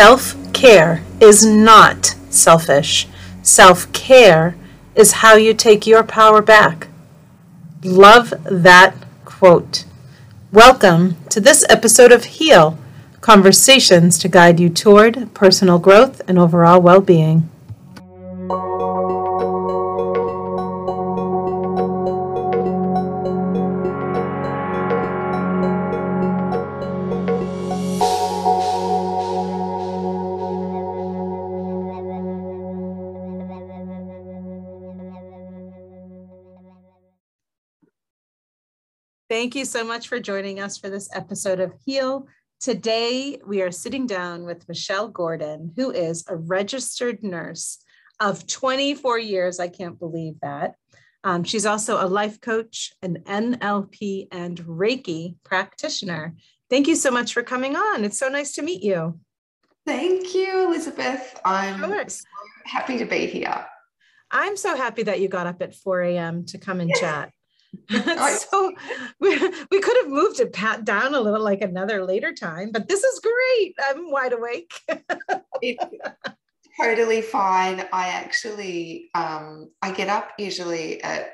Self care is not selfish. Self care is how you take your power back. Love that quote. Welcome to this episode of Heal Conversations to guide you toward personal growth and overall well being. Thank you so much for joining us for this episode of Heal. Today, we are sitting down with Michelle Gordon, who is a registered nurse of 24 years. I can't believe that. Um, she's also a life coach, an NLP, and Reiki practitioner. Thank you so much for coming on. It's so nice to meet you. Thank you, Elizabeth. I'm so happy to be here. I'm so happy that you got up at 4 a.m. to come and chat. so we, we could have moved it pat down a little like another later time, but this is great. I'm wide awake. totally fine. I actually um, I get up usually at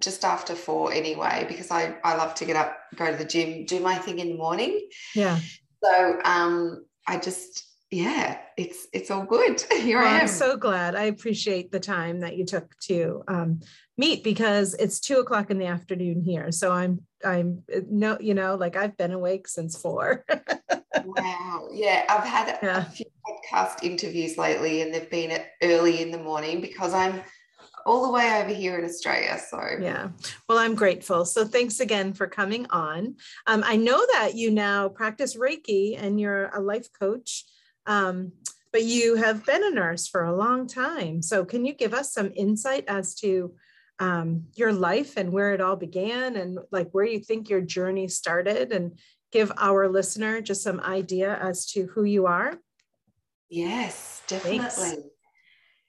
just after four anyway because I, I love to get up, go to the gym, do my thing in the morning. Yeah. So um, I just yeah, it's it's all good. Here well, I am. I'm so glad. I appreciate the time that you took to um, meet because it's two o'clock in the afternoon here. So I'm I'm uh, no, you know, like I've been awake since four. wow. Yeah, I've had yeah. a few podcast interviews lately, and they've been at early in the morning because I'm all the way over here in Australia. So, yeah, well, I'm grateful. So, thanks again for coming on. Um, I know that you now practice Reiki and you're a life coach. Um, but you have been a nurse for a long time. So, can you give us some insight as to um, your life and where it all began and like where you think your journey started and give our listener just some idea as to who you are? Yes, definitely. Thanks.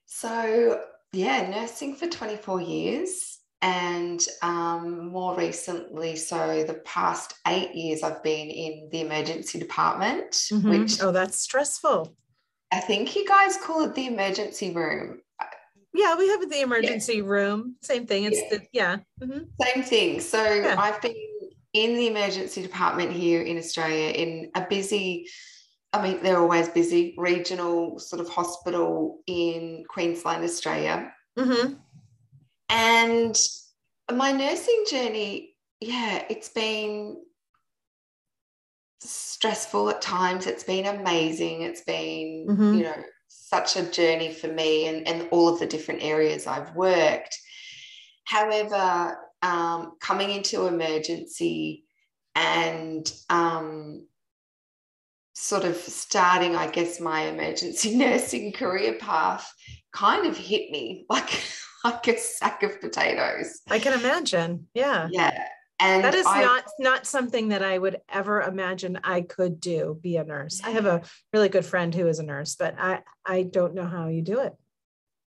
So, yeah, nursing for 24 years. And um, more recently, so the past eight years, I've been in the emergency department, mm-hmm. which oh, that's stressful. I think you guys call it the emergency room. Yeah, we have the emergency yeah. room. Same thing. It's yeah. the yeah. Mm-hmm. Same thing. So yeah. I've been in the emergency department here in Australia in a busy, I mean, they're always busy, regional sort of hospital in Queensland, Australia. Mm-hmm. And my nursing journey, yeah, it's been stressful at times. It's been amazing. It's been, mm-hmm. you know, such a journey for me and, and all of the different areas I've worked. However, um, coming into emergency and um, sort of starting, I guess, my emergency nursing career path kind of hit me like like a sack of potatoes. I can imagine. Yeah. Yeah. And that is I, not not something that I would ever imagine I could do, be a nurse. I have a really good friend who is a nurse, but I I don't know how you do it.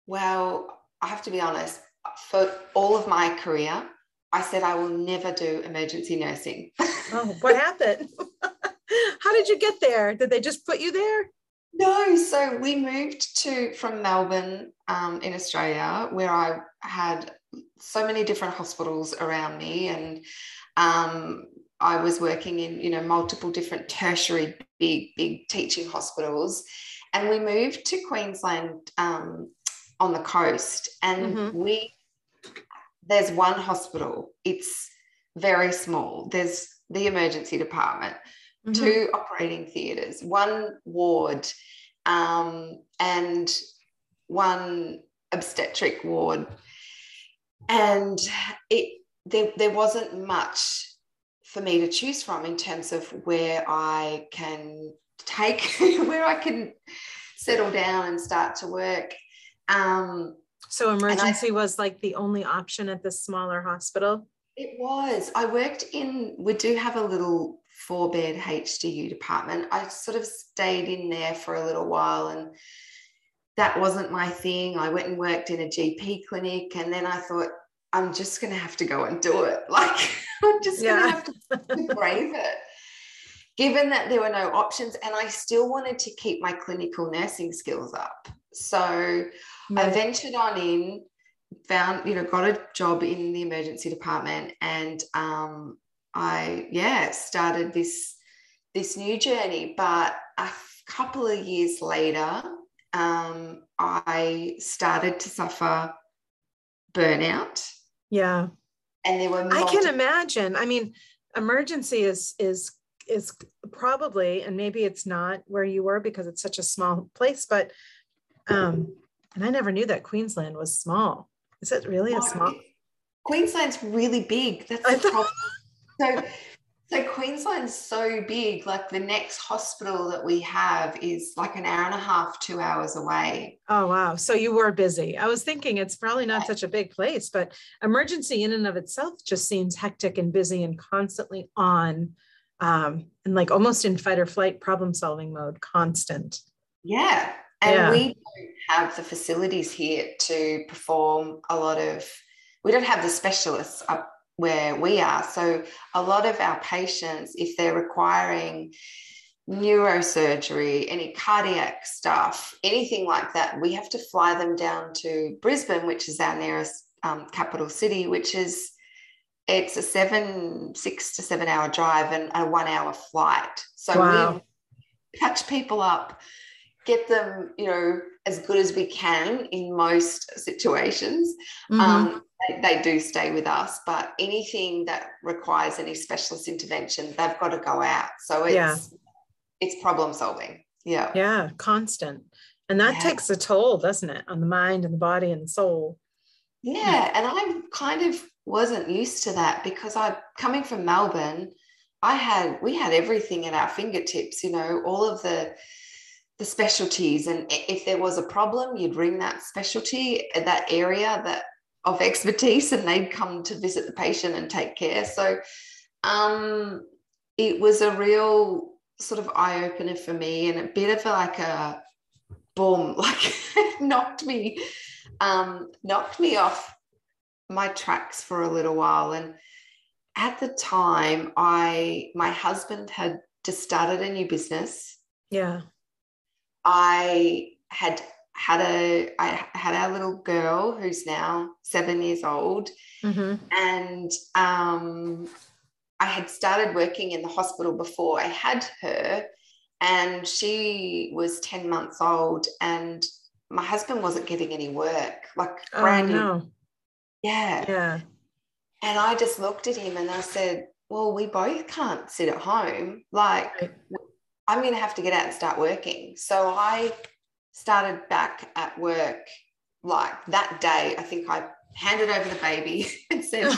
Well, I have to be honest, for all of my career, I said I will never do emergency nursing. oh, what happened? how did you get there? Did they just put you there? No, so we moved to from Melbourne um, in Australia, where I had so many different hospitals around me, and um, I was working in you know multiple different tertiary big big teaching hospitals, and we moved to Queensland um, on the coast, and mm-hmm. we there's one hospital. It's very small. There's the emergency department mm-hmm. two operating theatres, one ward, um, and one obstetric ward. And it there, there wasn't much for me to choose from in terms of where I can take, where I can settle down and start to work. Um, so emergency I, was like the only option at the smaller hospital? It was. I worked in, we do have a little four bed HDU department. I sort of stayed in there for a little while and that wasn't my thing. I went and worked in a GP clinic and then I thought, I'm just going to have to go and do it. Like, I'm just yeah. going to have to brave it. given that there were no options and I still wanted to keep my clinical nursing skills up. So right. I ventured on in, found, you know, got a job in the emergency department and um, I, yeah, started this this new journey. But a couple of years later, um, I started to suffer burnout. Yeah. And there were multiple- I can imagine. I mean, emergency is is is probably and maybe it's not where you were because it's such a small place but um and i never knew that queensland was small is it really a small queensland's really big that's the problem so so Queensland's so big, like the next hospital that we have is like an hour and a half, two hours away. Oh, wow. So you were busy. I was thinking it's probably not such a big place, but emergency in and of itself just seems hectic and busy and constantly on um, and like almost in fight or flight problem solving mode, constant. Yeah. And yeah. we don't have the facilities here to perform a lot of, we don't have the specialists up where we are. So a lot of our patients, if they're requiring neurosurgery, any cardiac stuff, anything like that, we have to fly them down to Brisbane, which is our nearest um, capital city, which is it's a seven, six to seven hour drive and a one hour flight. So wow. we catch people up, get them, you know, as good as we can in most situations. Mm-hmm. Um, they, they, do stay with us, but anything that requires any specialist intervention, they've got to go out. So it's yeah. it's problem solving. Yeah. Yeah, constant. And that yeah. takes a toll, doesn't it, on the mind and the body and the soul. Yeah. And I kind of wasn't used to that because I coming from Melbourne, I had we had everything at our fingertips, you know, all of the the specialties and if there was a problem you'd ring that specialty uh, that area that of expertise and they'd come to visit the patient and take care. So um, it was a real sort of eye-opener for me and a bit of like a boom like knocked me um, knocked me off my tracks for a little while. And at the time i my husband had just started a new business. Yeah. I had had a I had our little girl who's now seven years old, mm-hmm. and um, I had started working in the hospital before I had her, and she was ten months old, and my husband wasn't getting any work, like oh, brand new. No. Yeah, yeah. And I just looked at him and I said, "Well, we both can't sit at home. Like. I'm going to have to get out and start working. So I started back at work like that day. I think I handed over the baby and said,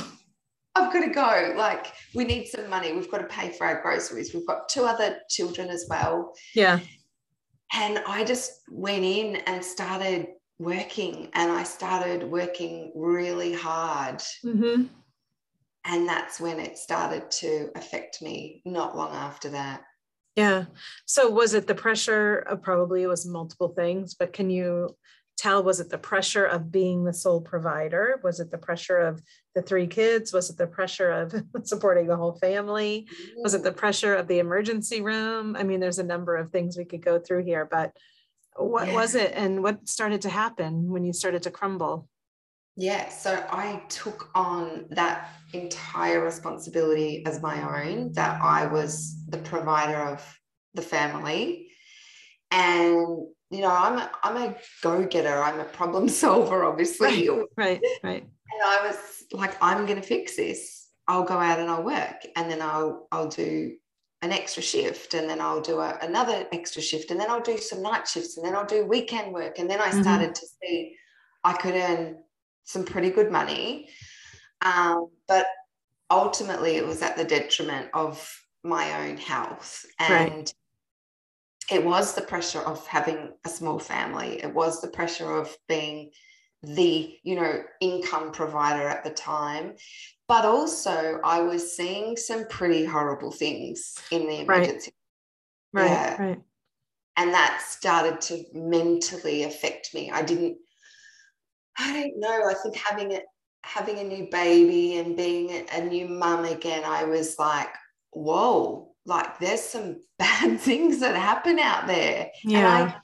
I've got to go. Like, we need some money. We've got to pay for our groceries. We've got two other children as well. Yeah. And I just went in and started working, and I started working really hard. Mm-hmm. And that's when it started to affect me not long after that. Yeah. So was it the pressure of probably it was multiple things, but can you tell was it the pressure of being the sole provider? Was it the pressure of the three kids? Was it the pressure of supporting the whole family? Was it the pressure of the emergency room? I mean, there's a number of things we could go through here, but what yeah. was it and what started to happen when you started to crumble? Yeah, so I took on that entire responsibility as my own, that I was the provider of the family. And, you know, I'm a, I'm a go-getter. I'm a problem solver, obviously. Right, right, right. And I was like, I'm going to fix this. I'll go out and I'll work. And then I'll, I'll do an extra shift and then I'll do a, another extra shift and then I'll do some night shifts and then I'll do weekend work. And then I mm-hmm. started mm-hmm. to see I could earn some pretty good money. Um, but ultimately, it was at the detriment of my own health. And right. it was the pressure of having a small family, it was the pressure of being the you know income provider at the time but also i was seeing some pretty horrible things in the emergency right right, yeah. right. and that started to mentally affect me i didn't I don't know. I think having it, having a new baby and being a new mum again, I was like, whoa, like there's some bad things that happen out there. Yeah. And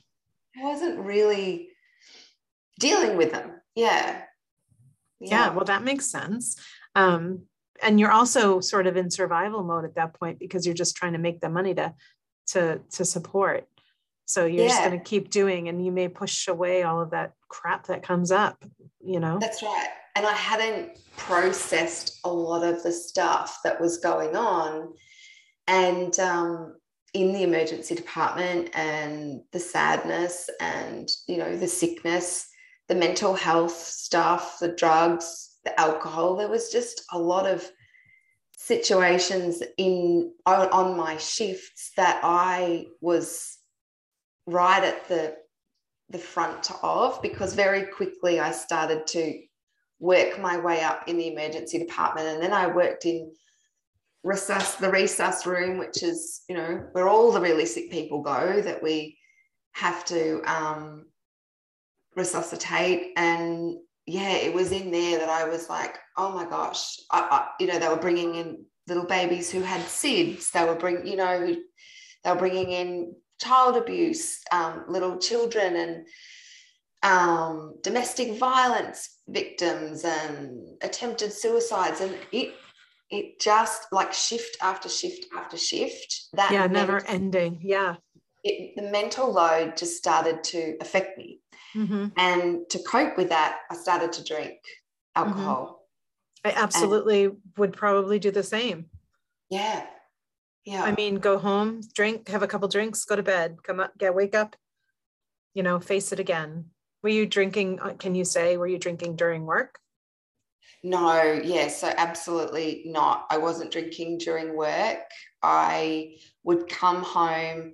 I wasn't really dealing with them. Yeah. Yeah. well, that makes sense. Um, and you're also sort of in survival mode at that point because you're just trying to make the money to to to support. So you're just going to keep doing, and you may push away all of that crap that comes up. You know. That's right. And I hadn't processed a lot of the stuff that was going on. And um, in the emergency department, and the sadness, and you know, the sickness, the mental health stuff, the drugs, the alcohol, there was just a lot of situations in on, on my shifts that I was right at the the front of because very quickly I started to work my way up in the emergency department and then I worked in resus the resus room which is you know where all the really sick people go that we have to um, resuscitate. And yeah it was in there that I was like oh my gosh I, I, you know they were bringing in little babies who had SIDS. They were bring you know they were bringing in child abuse, um, little children, and um, domestic violence victims, and attempted suicides, and it it just like shift after shift after shift. That yeah, never ending. Yeah. it, the mental load just started to affect me, Mhm. and to cope with that, I started to drink alcohol. I absolutely would probably do the same. Yeah, yeah. I mean, go home, drink, have a couple drinks, go to bed, come up, get wake up, you know, face it again. Were you drinking? uh, Can you say, were you drinking during work? No, yeah, so absolutely not. I wasn't drinking during work. I would come home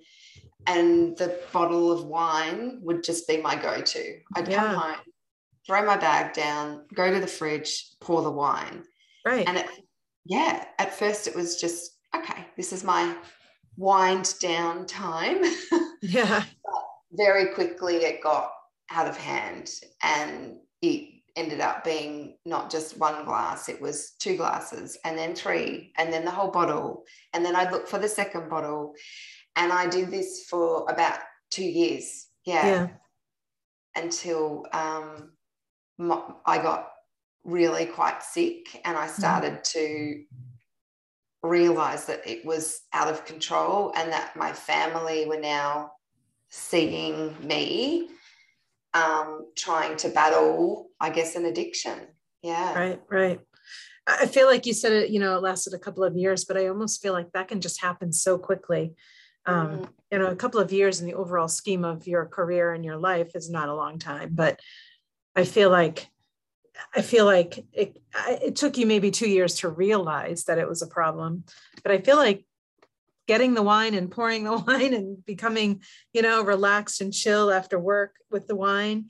and the bottle of wine would just be my go to. I'd Yeah. come home, throw my bag down, go to the fridge, pour the wine. Right. And it, yeah, at first it was just, okay, this is my wind down time. yeah. very quickly it got out of hand and it ended up being not just one glass it was two glasses and then three and then the whole bottle and then i'd look for the second bottle and i did this for about two years yeah, Yeah. until um, i got really quite sick and i started to realize that it was out of control and that my family were now seeing me um, trying to battle, I guess, an addiction. Yeah. Right. Right. I feel like you said it, you know, it lasted a couple of years, but I almost feel like that can just happen so quickly. Um, Mhm. You know, a couple of years in the overall scheme of your career and your life is not a long time, but I feel like I feel like it, I- it took you maybe two years to realize that it was a problem, but I feel like getting the wine and pouring the wine and becoming, you know, relaxed and chill after work with the wine,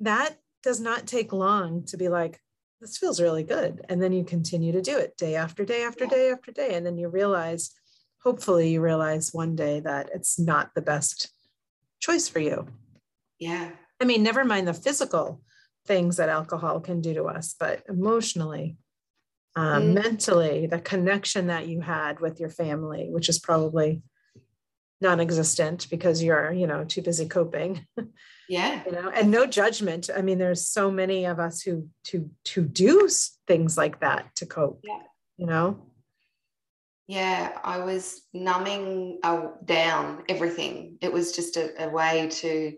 that does not take long to be like, this feels really good. And then you continue to do it day after day after day after day. And then you realize, hopefully, you realize one day that it's not the best choice for you. Yeah. I mean, never mind the physical things that alcohol can do to us, but emotionally, uh, Mm. mentally, the connection that you had with your family, which is probably non-existent because you're, you know, too busy coping, Yeah. you know, and no judgment. I mean, there's so many of us who to to do things like that to cope. Yeah. You know, Yeah. I was numbing uh, down everything. It was just a, a way to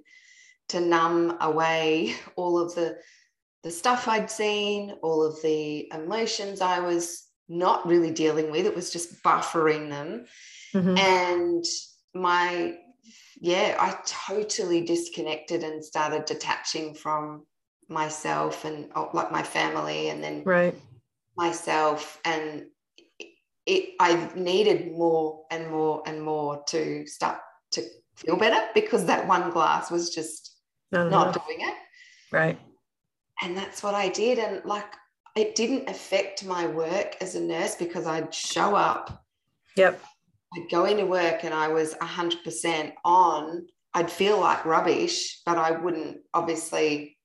to numb away all of the the stuff I'd seen, all of the emotions I was not really dealing with. It was just buffering them. Mhm. and my yeah i totally disconnected and started detaching from myself and oh, like my family and then right? myself and it i needed more and more and more to start to feel better because that one glass was just No, no, not doing it right. and that's what i did and like it didn't affect my work as a nurse because i'd show up Yep. I'd go into work and I was 100% on, I'd feel like rubbish, but I wouldn't obviously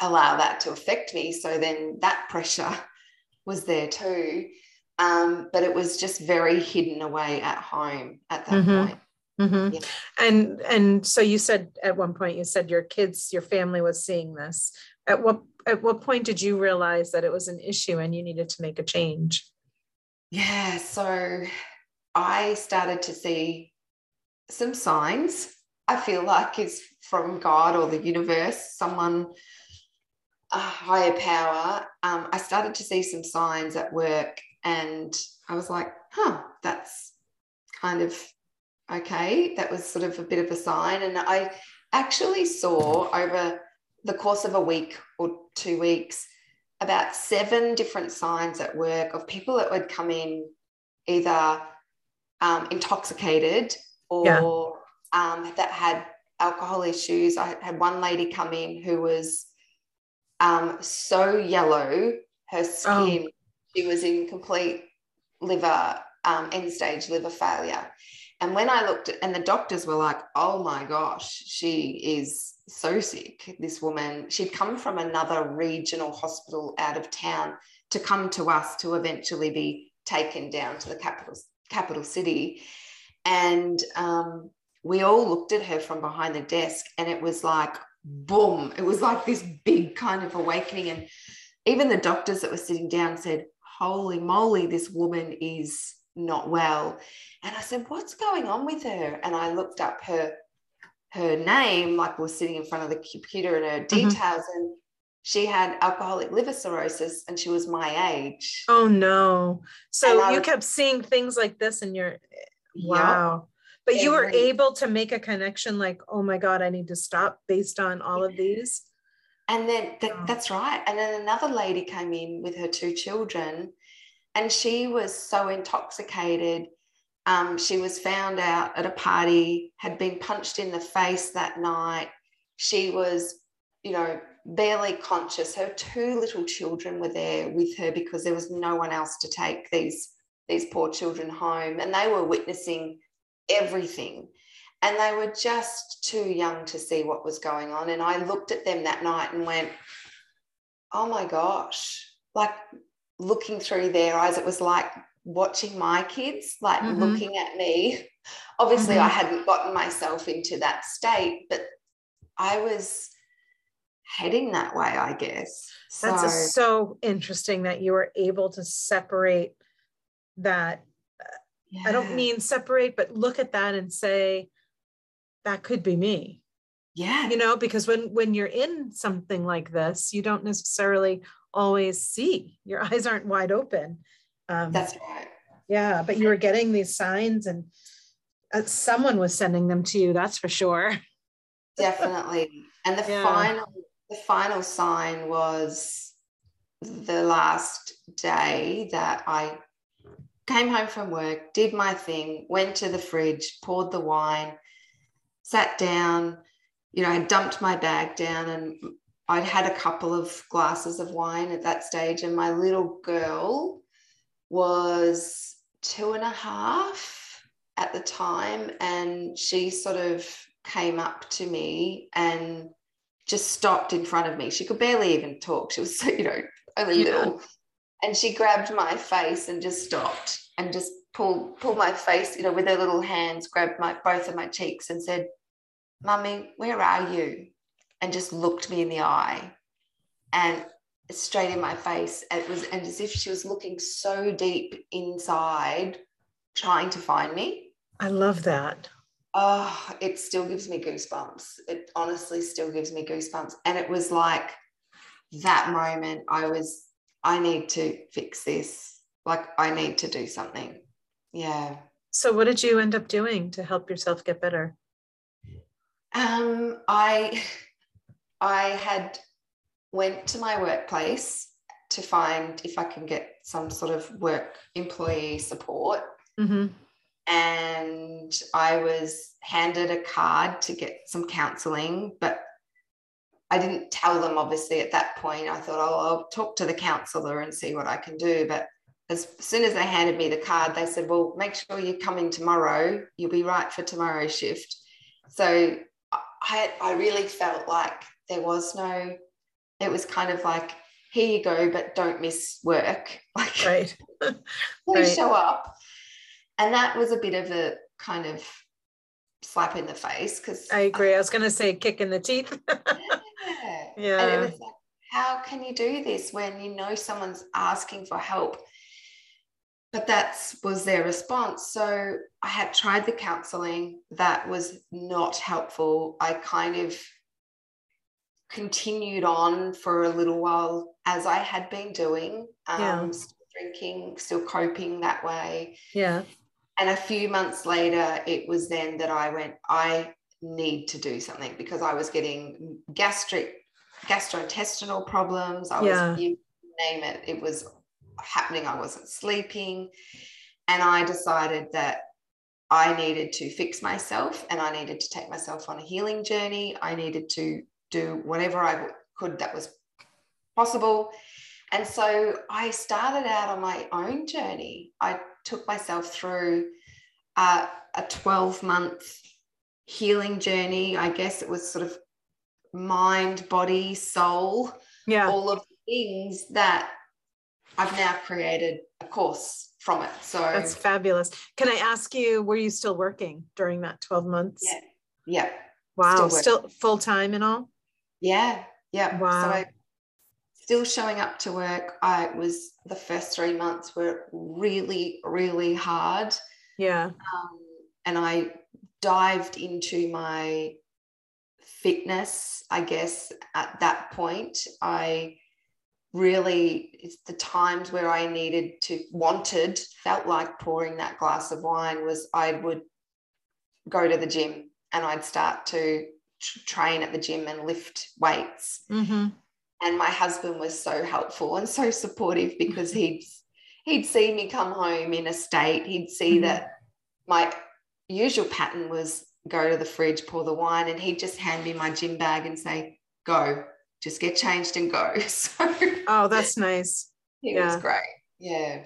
allow that to affect me. So then that pressure was there too. Um, but it was just very hidden away at home at that mm-hmm. point. Mm-hmm. Yeah. And and so you said at one point you said your kids, your family was seeing this. At what at what point did you realize that it was an issue and you needed to make a change? Yeah, so I started to see some signs. I feel like is from God or the universe, someone a higher power. Um, I started to see some signs at work, and I was like, "Huh, that's kind of okay." That was sort of a bit of a sign, and I actually saw over the course of a week or two weeks about seven different signs at work of people that would come in either um, intoxicated or yeah. um, that had alcohol issues. I had one lady come in who was um, so yellow, her skin, oh. she was in complete liver, um, end stage liver failure. And when I looked and the doctors were like, oh my gosh, she is so sick. This woman, she'd come from another regional hospital out of town to come to us to eventually be taken down to the capital, capital city. And um, we all looked at her from behind the desk, and it was like, boom, it was like this big kind of awakening. And even the doctors that were sitting down said, holy moly, this woman is not well. And I said, What's going on with her? And I looked up her her name, like was sitting in front of the computer and her mm-hmm. details, mm-hmm. and she had alcoholic liver cirrhosis and she was my age. Oh no. So you was, kept seeing things like this and you're wow. But you were able to make a connection like, oh my God, I need to stop based on all of these. And then oh. that's right. And then another lady came in with her two children and she was so intoxicated. Um, she was found out at a party, had been punched in the face that night. She was, you know, barely conscious. Her two little children were there with her because there was no one else to take these these poor children home, and they were witnessing everything. And they were just too young to see what was going on. And I looked at them that night and went, "Oh my gosh!" Like looking through their eyes, it was like watching my kids, like mm-hmm. looking at me. Obviously, mm-hmm. I hadn't gotten myself into that state, but I was heading that way, I guess. That's so interesting that you were able to separate that. Yeah. I don't mean separate, but look at that and say, that could be me. Yeah. You know, because when when you're in something like this, you don't necessarily always see. Your eyes aren't wide open. Um, That's right. Yeah, but you were getting these signs, and uh, someone was sending them to you. That's for sure. Definitely. And the yeah. final, the final sign was the last day that I came home from work, did my thing, went to the fridge, poured the wine, sat down, you know, I dumped my bag down and I'd had a couple of glasses of wine at that stage, and my little girl was two and a half at the time. And she sort of came up to me and just stopped in front of me. She could barely even talk. She was so, you know, only yeah. little. And she grabbed my face and just stopped and just pulled pulled my face, you know, with her little hands, grabbed my both of my cheeks and said, Mummy, where are you? And just looked me in the eye and straight in my face. It was and as if she was looking so deep inside, trying to find me. I love that. Oh, it still gives me goosebumps. It honestly still gives me goosebumps. And it was like that moment I was, I need to fix this. Like I need to do something. Yeah. So what did you end up doing to help yourself get better? Um, I I had went to my workplace to find if I can get some sort of work employee support. Mm-hmm. And I was handed a card to get some counseling, but I didn't tell them obviously at that point. I thought, oh, I'll talk to the counselor and see what I can do. But as soon as they handed me the card, they said, well, make sure you come in tomorrow. You'll be right for tomorrow's shift. So I, I really felt like there was no, it was kind of like, here you go, but don't miss work. Like, right. please right. show up. And that was a bit of a kind of slap in the face because I agree. I, I was going to say kick in the teeth. yeah. yeah. And it was like, how can you do this when you know someone's asking for help? But that was their response. So I had tried the counseling. That was not helpful. I kind of continued on for a little while as I had been doing, um, yeah. still drinking, still coping that way. Yeah. And a few months later, it was then that I went, I need to do something because I was getting gastric, gastrointestinal problems. I yeah. was, you name it, it was happening. I wasn't sleeping. And I decided that I needed to fix myself and I needed to take myself on a healing journey. I needed to do whatever I could that was possible. And so I started out on my own journey. I took myself through uh, a 12 month healing journey. I guess it was sort of mind, body, soul, yeah. all of the things that I've now created a course from it. So that's fabulous. Can I ask you, were you still working during that 12 months? Yeah. Yeah. Wow. Still, still full time and all? Yeah. Yeah. Wow. So I still showing up to work. I was the first three months were really, really hard. Yeah. Um, and I dived into my fitness, I guess, at that point. I really, it's the times where I needed to, wanted, felt like pouring that glass of wine was I would go to the gym and I'd start to train at the gym and lift weights. Mm-hmm. And my husband was so helpful and so supportive because he'd he'd see me come home in a state. He'd see mm-hmm. that my usual pattern was go to the fridge, pour the wine, and he'd just hand me my gym bag and say, "Go, just get changed and go." So oh, that's nice. It yeah. was great. Yeah.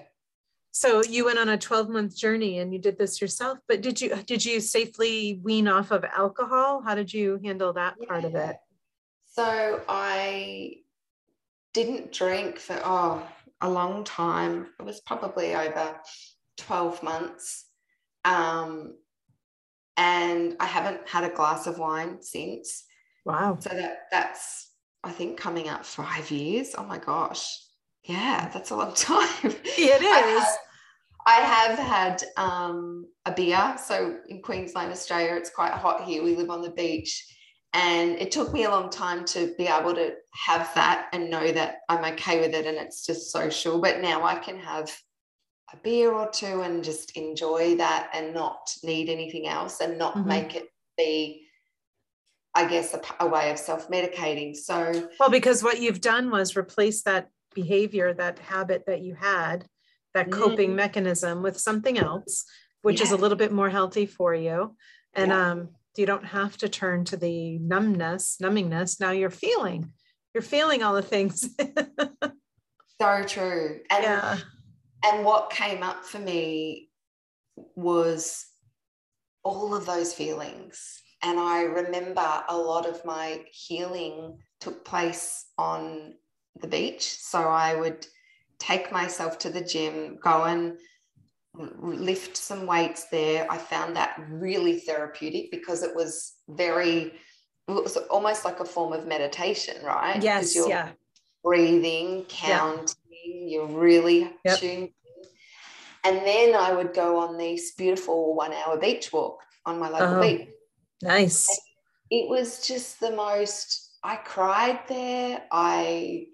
So you went on a 12 month journey and you did this yourself, but did you did you safely wean off of alcohol? How did you handle that yeah. part of it? So I didn't drink for oh a long time. It was probably over 12 months. Um, and I haven't had a glass of wine since. Wow. So that that's I think coming up five years. Oh my gosh. Yeah, that's a long time. It is. I have had um, a beer. So in Queensland, Australia, it's quite hot here. We live on the beach. And it took me a long time to be able to have that and know that I'm okay with it and it's just social. But now I can have a beer or two and just enjoy that and not need anything else and not mm-hmm. make it be I guess a, a way of self-medicating. So well, because what you've done was replace that behavior, that habit that you had that coping mm. mechanism with something else, which yeah. is a little bit more healthy for you. And yeah. um, you don't have to turn to the numbness, numbingness. Now you're feeling, you're feeling all the things. so true. And, yeah. and what came up for me was all of those feelings. And I remember a lot of my healing took place on the beach. So I would take myself to the gym, go and lift some weights there. I found that really therapeutic because it was very, it was almost like a form of meditation, right? Yes. You're yeah. breathing, counting, yeah. you're really yep. tuned in. And then I would go on this beautiful one hour beach walk on my local oh, beach. Nice. And it was just the most, I cried there. I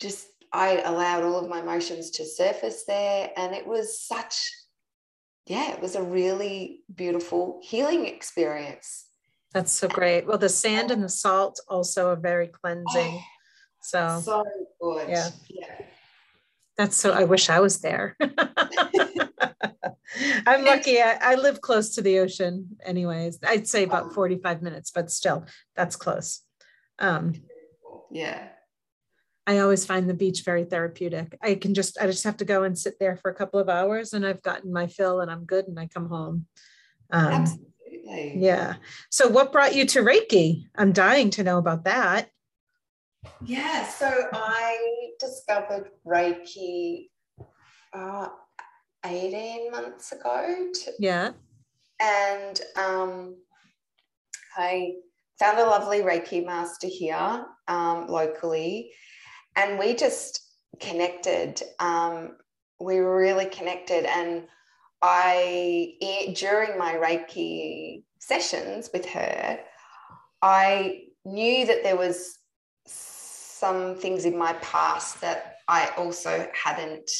just I allowed all of my emotions to surface there. And it was such, yeah, it was a really beautiful healing experience. That's so great. Well, the sand and the salt also are very cleansing. Oh, so, so good. Yeah. yeah. That's so, I wish I was there. I'm lucky. I, I, live close to the ocean, anyways. I'd say about 45 minutes, but still, that's close. Um, yeah. I always find the beach very therapeutic. I can just I just have to go and sit there for a couple of hours and I've gotten my fill and I'm good and I come home. Um, Absolutely. Yeah. So what brought you to Reiki? I'm dying to know about that. Yeah, so I discovered Reiki uh, 18 months ago. To, yeah. And um, I found a lovely Reiki master here um, locally, and we just connected. Um, we were really connected, and I during my Reiki sessions with her, I knew that there was some things in my past that I also hadn't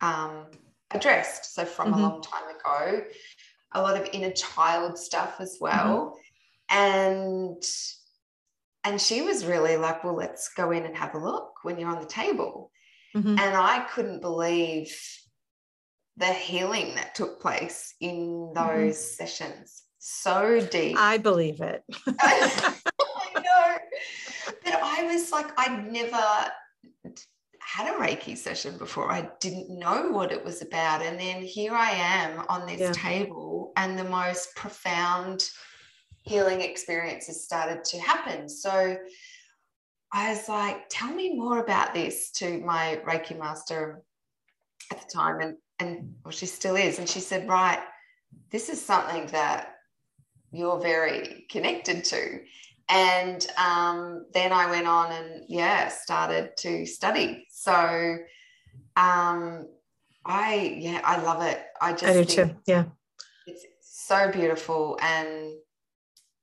um, addressed. So from mm-hmm. a long time ago, a lot of inner child stuff as well. Mm-hmm. And and she was really like, well, let's go in and have a look when you're on the table. Mm-hmm. And I couldn't believe the healing that took place in mm-hmm. those mm-hmm. sessions. So deep. I believe it. I know. But I was like, I'd never had a Reiki session before. I didn't know what it was about. And then here I am on this yeah. table, and the most profound healing experiences started to happen. So I was like, tell me more about this to my Reiki master at the time. And, and well, she still is. And she said, right, this is something that you're very connected to. And um, then I went on and, yeah, started to study. So um, I, yeah, I love it. I just I do too. Yeah. It's so beautiful. And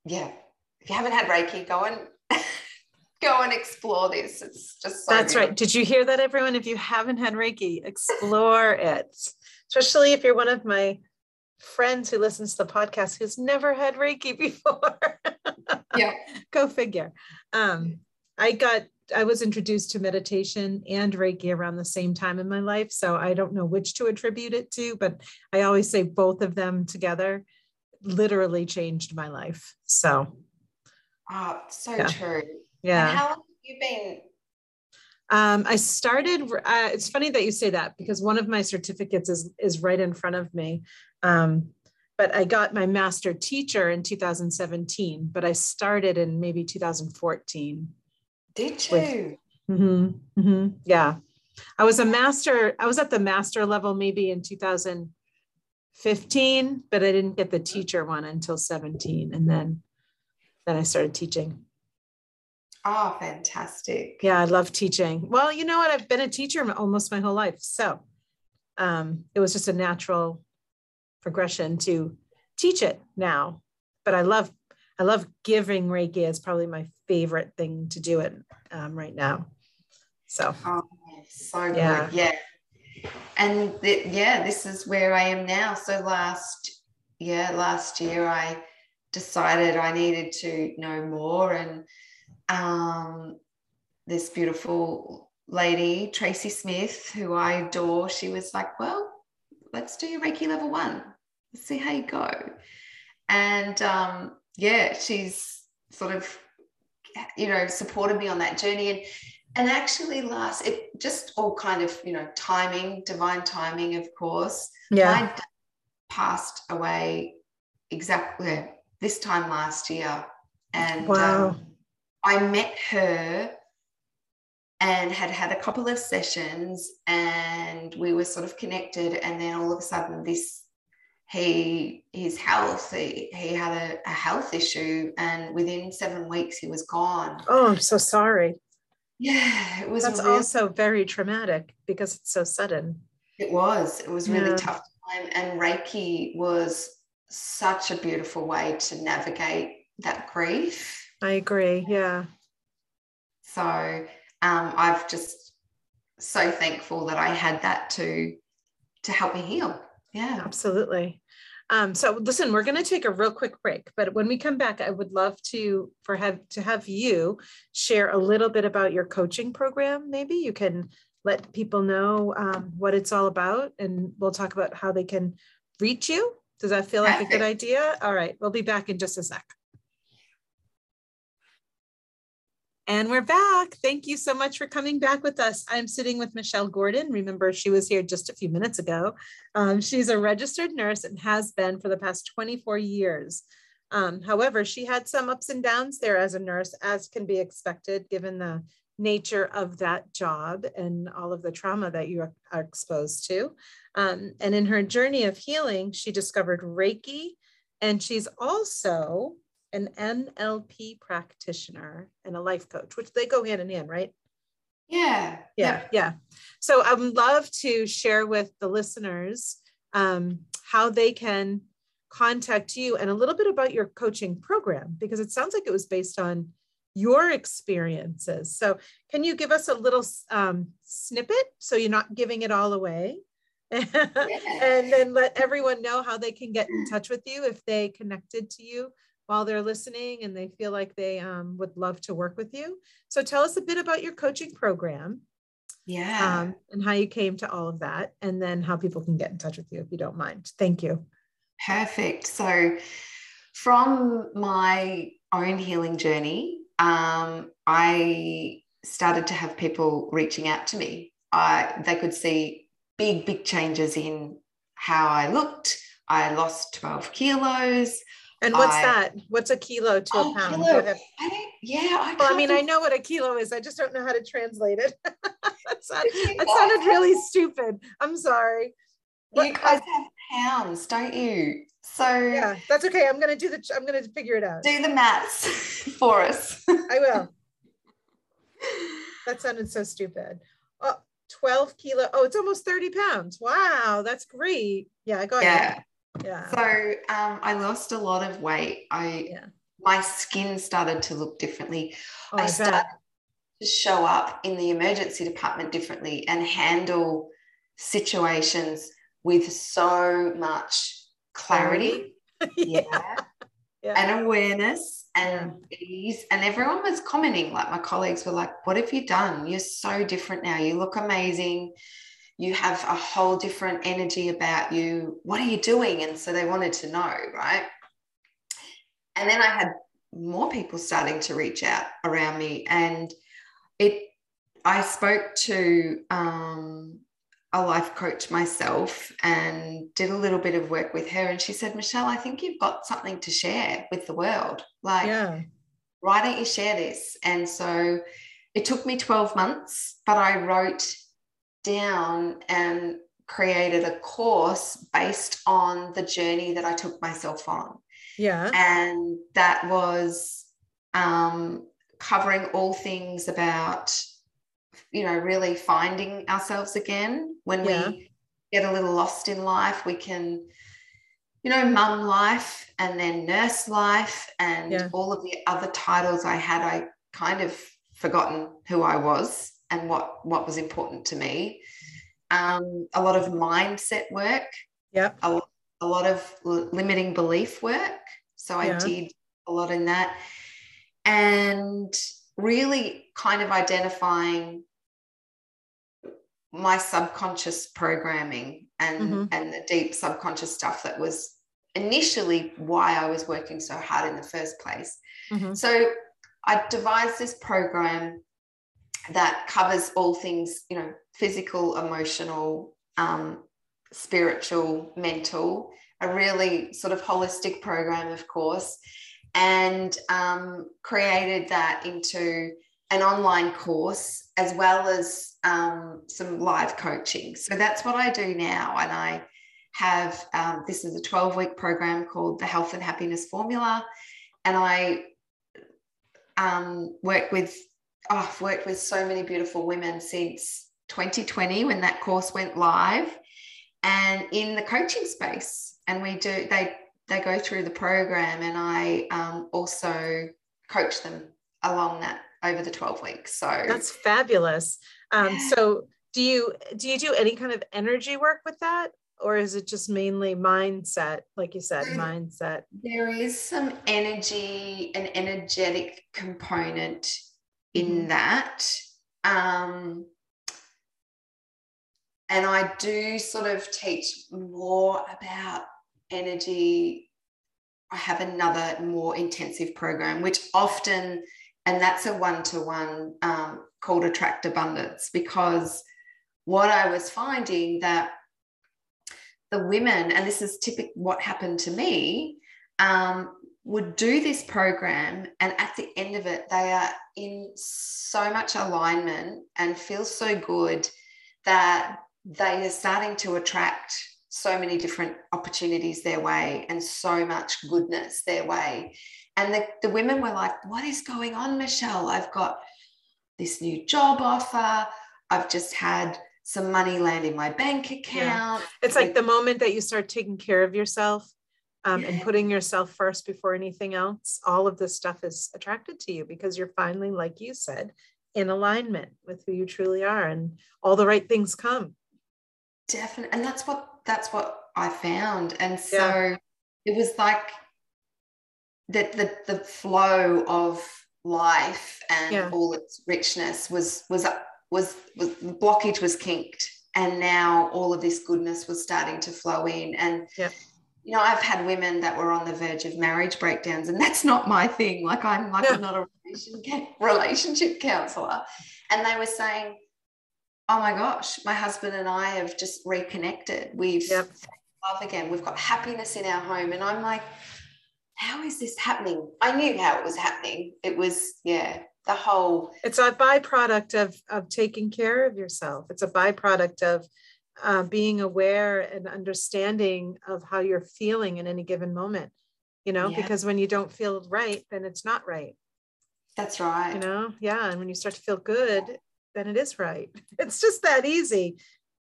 yeah, if you haven't had Reiki, go and go and explore this. It's just so That's beautiful. right. Did you hear that, everyone? If you haven't had Reiki, explore it. Especially if you're one of my friends who listens to the podcast who's never had Reiki before. yeah. Go figure. Um, I got I was introduced to meditation and Reiki around the same time in my life. So I don't know which to attribute it to, but I always say both of them together literally changed my life. So, oh, so yeah. true. Yeah. And how long have you been? Um, I started. Uh, it's funny that you say that because one of my certificates is is right in front of me. Um, but I got my master teacher in 2017. But I started in maybe 2014. Did you? With, mm-hmm, mm-hmm, yeah, I was a master. I was at the master level maybe in 2000 15, but I didn't get the teacher one until 17. And then then I started teaching. Oh, fantastic. Yeah, I love teaching. Well, you know what? I've been a teacher almost my whole life. So um, it was just a natural progression to teach it now. But I love I love giving Reiki is probably my favorite thing to do it um, right now. So, oh, so yeah. good. Yeah and yeah, this is where I am now. So last yeah, last year I decided I needed to know more, and um, this beautiful lady, Tracy Smith, who I adore, she was like, "Well, let's do your Reiki level one. Let's see how you go." And um, yeah, she's sort of you know supported me on that journey and and actually last it just all kind of you know timing divine timing of course. Yeah. I passed away exactly this time last year. And wow. um, i met her and had had a couple of sessions and we were sort of connected. And then all of a sudden this he his health he, he had a, a health issue and within seven weeks he was gone. Oh i'm so sorry yeah, it was. That's also very traumatic because it's so sudden. It was. It was really yeah. tough time, and Reiki was such a beautiful way to navigate that grief. I agree. Yeah. So um, I've just so thankful that I had that to to help me heal. Yeah, absolutely. Um, so listen, we're going to take a real quick break, but when we come back, I would love to for have to have you share a little bit about your coaching program. Maybe you can let people know um, what it's all about, and we'll talk about how they can reach you. Does that feel like a good idea? All right, we'll be back in just a sec. And we're back. Thank you so much for coming back with us. I'm sitting with Michelle Gordon. Remember, she was here just a few minutes ago. Um, she's a registered nurse and has been for the past 24 years. Um, however, she had some ups and downs there as a nurse, as can be expected given the nature of that job and all of the trauma that you are, exposed to. Um, and in her journey of healing, she discovered Reiki, and she's also an NLP practitioner and a life coach, which they go hand in hand, right? Yeah. Yeah. Yeah. So I would love to share with the listeners um, how they can contact you and a little bit about your coaching program, because it sounds like it was based on your experiences. So can you give us a little um, snippet so you're not giving it all away? and then let everyone know how they can get in touch with you if they connected to you while they're listening and they feel like they um, would love to work with you. So tell us a bit about your coaching program. Yeah. Um, and how you came to all of that, and then how people can get in touch with you if you don't mind. Thank you. Perfect. So, from my own healing journey, um, I started to have people reaching out to me. I, they could see big, big changes in how I looked. I lost 12 kilos. And what's I, that? What's a kilo to oh, a pound? Kilo. I yeah. I, well, I mean, I know what a kilo is. I just don't know how to translate it. that, sounded, that sounded really stupid. I'm sorry. What, you guys have pounds, don't you? So yeah, that's okay. I'm gonna do the. I'm gonna figure it out. Do the maths for us. I will. That sounded so stupid. Oh, 12 kilo. Oh, it's almost 30 pounds. Wow, that's great. Yeah, I ahead. yeah. Yeah. So um, I lost a lot of weight. I yeah. my skin started to look differently. Oh, I, I started to show up in the emergency department differently and handle situations with so much clarity. yeah. yeah. And awareness and ease. And everyone was commenting, like my colleagues were like, What have you done? You're so different now. You look amazing you have a whole different energy about you. What are you doing? And so they wanted to know, right? And then I had more people starting to reach out around me. And it, I spoke to um, a life coach myself and did a little bit of work with her. And she said, Michelle, I think you've got something to share with the world. Like, yeah. why don't you share this? And so it took me 12 months, but I wrote down and created a course based on the journey that I took myself on. Yeah. And that was um, covering all things about, you know, really finding ourselves again. When yeah. we get a little lost in life, we can, you know, mum life and then nurse life and yeah. all of the other titles I had, I kind of forgotten who I was and what what was important to me. Um, a lot of mindset work. Yeah. A, a lot of limiting belief work. So I yeah. did a lot in that, and really kind of identifying my subconscious programming and mm-hmm. and the deep subconscious stuff that was initially why I was working so hard in the first place. Mm-hmm. So I devised this program that covers all things, you know, physical, emotional, um, spiritual, mental, a really sort of holistic program, of course, and um, created that into an online course as well as um, some live coaching. So that's what I do now. And I have um, this is a 12 week program called the Health and Happiness Formula. And I um, work with oh, I've worked with so many beautiful women since 2020 when that course went live and in the coaching space. And we do, they, they go through the program and I um, also coach them along that over the 12 weeks. So that's fabulous. Um. So do you, do you do any kind of energy work with that? Or is it just mainly mindset, like you said, mindset? There is some energy, an energetic component in mm-hmm. that. Um, and I do sort of teach more about energy. I have another more intensive program, which often, and that's a one to one called Attract Abundance, because what I was finding that the women, and this is typical what happened to me, um, would do this program and at the end of it they are in so much alignment and feel so good that they are starting to attract so many different opportunities their way and so much goodness their way. And the, the women were like what is going on michelle? I've got this new job offer. I've just had some money land in my bank account. Yeah. it's like the moment that you start taking care of yourself um, and putting yourself first before anything else, all of this stuff is attracted to you because you're finally, like you said, in alignment with who you truly are, and all the right things come. Definitely, and that's what that's what I found, and so yeah. it was like that the the flow of life and yeah. all its richness was was was was blockage was kinked and now all of this goodness was starting to flow in and yeah you know, I've had women that were on the verge of marriage breakdowns, and that's not my thing. Like I'm like. I'm not a relationship counselor, and they were saying, "Oh my gosh, my husband and I have just reconnected. We've yep. love again. We've got happiness in our home." And I'm like, "How is this happening?" I knew how it was happening. It was yeah, the whole. It's a byproduct of of taking care of yourself. It's a byproduct of uh, being aware and understanding of how you're feeling in any given moment you know yeah. because when you don't feel right then it's not right. That's right. you know? Yeah and when you start to feel good then it is right. It's just that easy.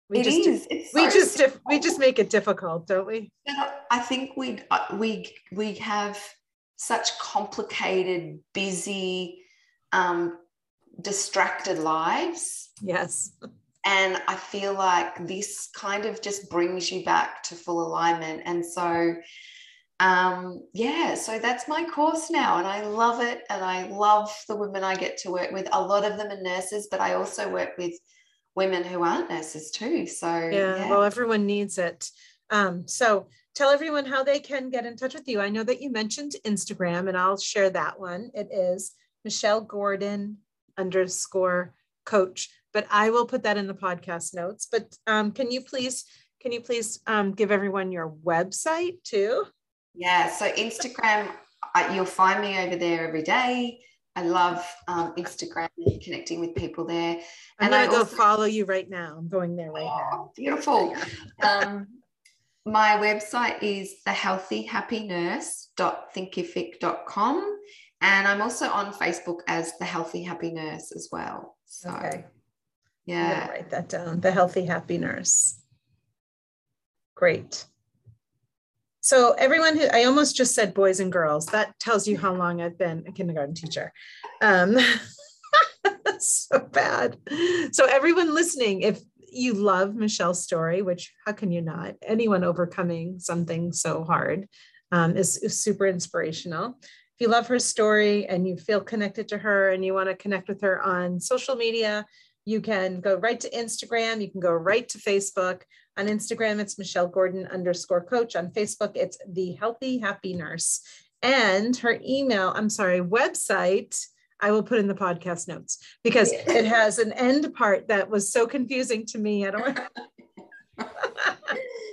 We it just is. It's we so just we just make it difficult don't we? I think we uh, we we have such complicated busy um distracted lives. Yes and I feel like this kind of just brings you back to full alignment. And so, um, yeah, so that's my course now. And I love it. And I love the women I get to work with. A lot of them are nurses, but I also work with women who aren't nurses too. So, yeah, yeah. well, everyone needs it. Um, so, tell everyone how they can get in touch with you. I know that you mentioned Instagram, and I'll share that one. It is Michelle Gordon underscore coach but I will put that in the podcast notes. But um, can you please can you please um, give everyone your website too? Yeah, so Instagram, uh, you'll find me over there every day. I love um, Instagram and connecting with people there. I'm and gonna I go also, follow you right now. I'm going there right oh, now. Beautiful. um, my website is thehealthyhappynurse.thinkific.com. And I'm also on Facebook as the Healthy Happy Nurse as well. So okay. Yeah. Write that down. The healthy, happy nurse. Great. So everyone who I almost just said boys and girls, that tells you how long I've been a kindergarten teacher. Um, so bad. So everyone listening, if you love Michelle's story, which how can you not? Anyone overcoming something so hard um, is, is super inspirational. If you love her story and you feel connected to her and you want to connect with her on social media, you can go right to Instagram. You can go right to Facebook. On Instagram, it's Michelle Gordon underscore coach. On Facebook, it's the Healthy Happy Nurse. And her email, I'm sorry, website, I will put in the podcast notes because it has an end part that was so confusing to me. I don't want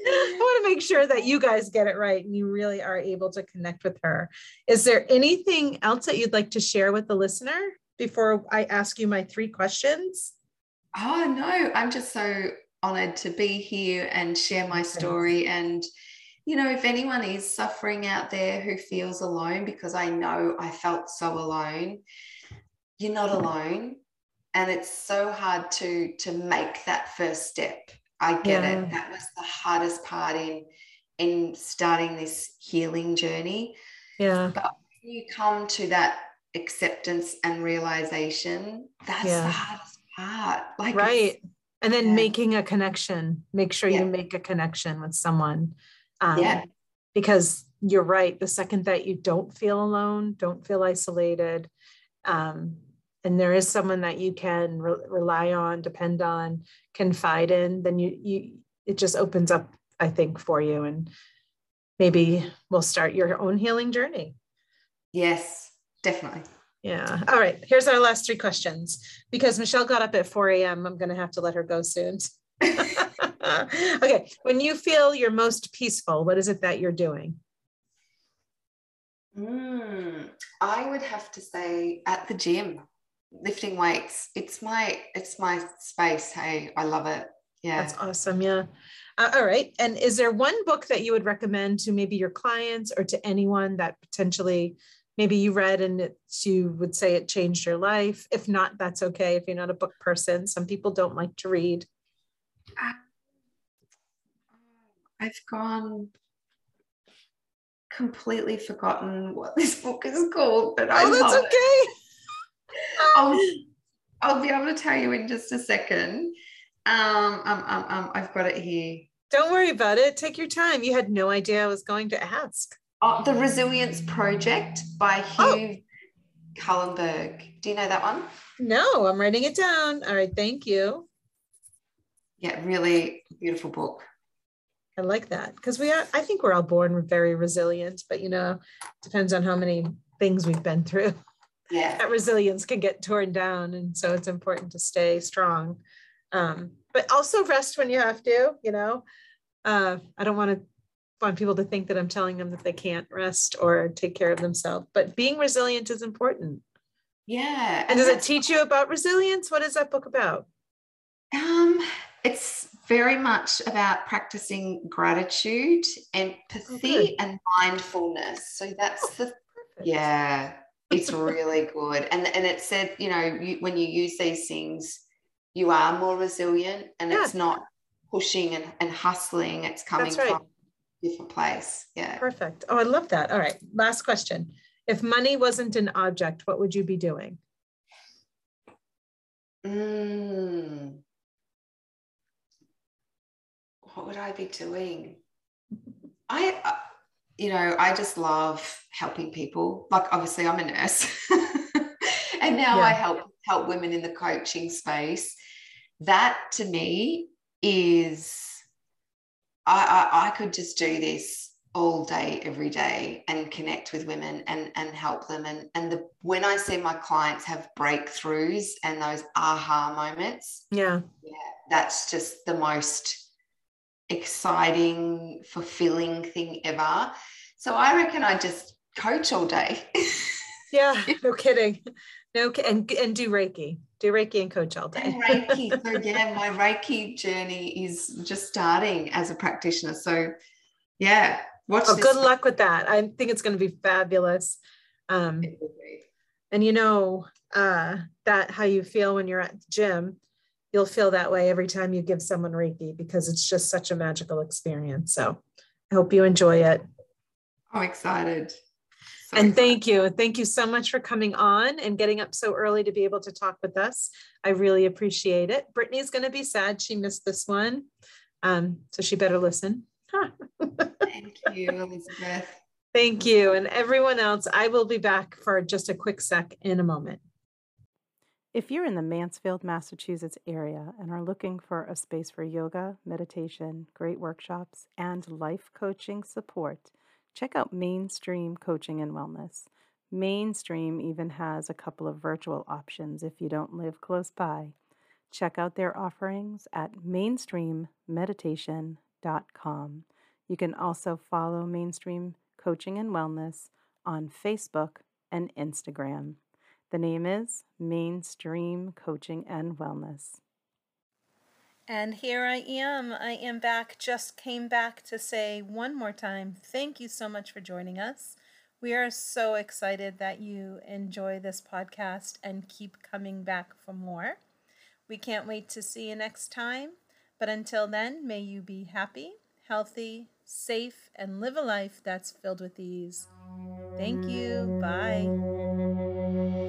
I want to make sure that you guys get it right and you really are able to connect with her. Is there anything else that you'd like to share with the listener before I ask you my three questions? Oh, no, I'm just so honored to be here and share my story. And, you know, if anyone is suffering out there who feels alone, because I know I felt so alone, you're not alone. And it's so hard to to make that first step. I get yeah. it. That was the hardest part in in starting this healing journey. Yeah. But when you come to that acceptance and realization, that's yeah. the hardest part. Like right. And then yeah. making a connection. Make sure yeah. you make a connection with someone. Um, yeah. Because you're right. The second that you don't feel alone, don't feel isolated, um, and there is someone that you can re- rely on, depend on, confide in, then you you it just opens up, I think, for you, and maybe we'll start your own healing journey. Yes, definitely. Yeah. All right. Here's our last three questions. Because Michelle got up at 4 a.m., I'm going to have to let her go soon. okay. When you feel you're most peaceful, what is it that you're doing? Mm, I would have to say at the gym, lifting weights. It's my it's my space. Hey, I love it. Yeah. That's awesome. Yeah. Uh, all right. And is there one book that you would recommend to maybe your clients or to anyone that potentially maybe you read and it's, you would say it changed your life? If not, that's okay. If you're not a book person, some people don't like to read. I've gone completely forgotten what this book is called, but I oh, that's okay. I'll, I'll be able to tell you in just a second. Um, um, um, um, I've got it here. Don't worry about it. Take your time. You had no idea I was going to ask. Oh, the Resilience Project by. Hugh oh. Cuylenburg. Do you know that one? No, I'm writing it down. All right, thank you. Yeah, really beautiful book. I like that because we are, I think we're all born very resilient, but you know, depends on how many things we've been through. Yeah. That resilience can get torn down. And so it's important to stay strong. Um, but also rest when you have to, you know. Uh, I don't want to want people to think that I'm telling them that they can't rest or take care of themselves, but being resilient is important. Yeah. And does it teach you about resilience? What is that book about? Um, it's very much about practicing gratitude, empathy, oh, and mindfulness. So that's oh, the yeah, it's really good. And and it said, you know, you, when you use these things, you are more resilient, and yeah. it's not pushing and, and hustling. It's coming right. from different place. Yeah. Perfect. Oh, I love that. All right. Last question. If money wasn't an object, what would you be doing? Mm what would I be doing? I, uh, you know, I just love helping people. Like, obviously, I'm a nurse, and now yeah. I help help women in the coaching space. That to me is, I, I, I could just do this all day every day and connect with women and and help them and and the when i see my clients have breakthroughs and those aha moments yeah yeah that's just the most exciting, fulfilling thing ever. So I reckon I just coach all day. yeah, no kidding. No, and and do Reiki, do Reiki and coach all day. And Reiki. So yeah, my Reiki journey is just starting as a practitioner. So yeah, watch. Oh, good luck with that. I think it's going to be fabulous. Um, and you know uh, that how you feel when you're at the gym you'll feel that way every time you give someone Reiki because it's just such a magical experience. So I hope you enjoy it. I'm excited. So and thank you. Thank you so much for coming on and getting up so early to be able to talk with us. I really appreciate it. Brittany's going to be sad she missed this one. Um, so she better listen. thank you, Elizabeth. Thank you. And everyone else, I will be back for just a quick sec in a moment. If you're in the Mansfield, Massachusetts area and are looking for a space for yoga, meditation, great workshops, and life coaching support, check out Mainstream Coaching and Wellness. Mainstream even has a couple of virtual options if you don't live close by. Check out their offerings at mainstreammeditation.com. You can also follow Mainstream Coaching and Wellness on Facebook and Instagram. The name is Mainstream Coaching and Wellness. And here I am. I am back. Just came back to say one more time thank you so much for joining us. We are so excited that you enjoy this podcast and keep coming back for more. We can't wait to see you next time. But until then, may you be happy, healthy, safe, and live a life that's filled with ease. Thank you. Bye.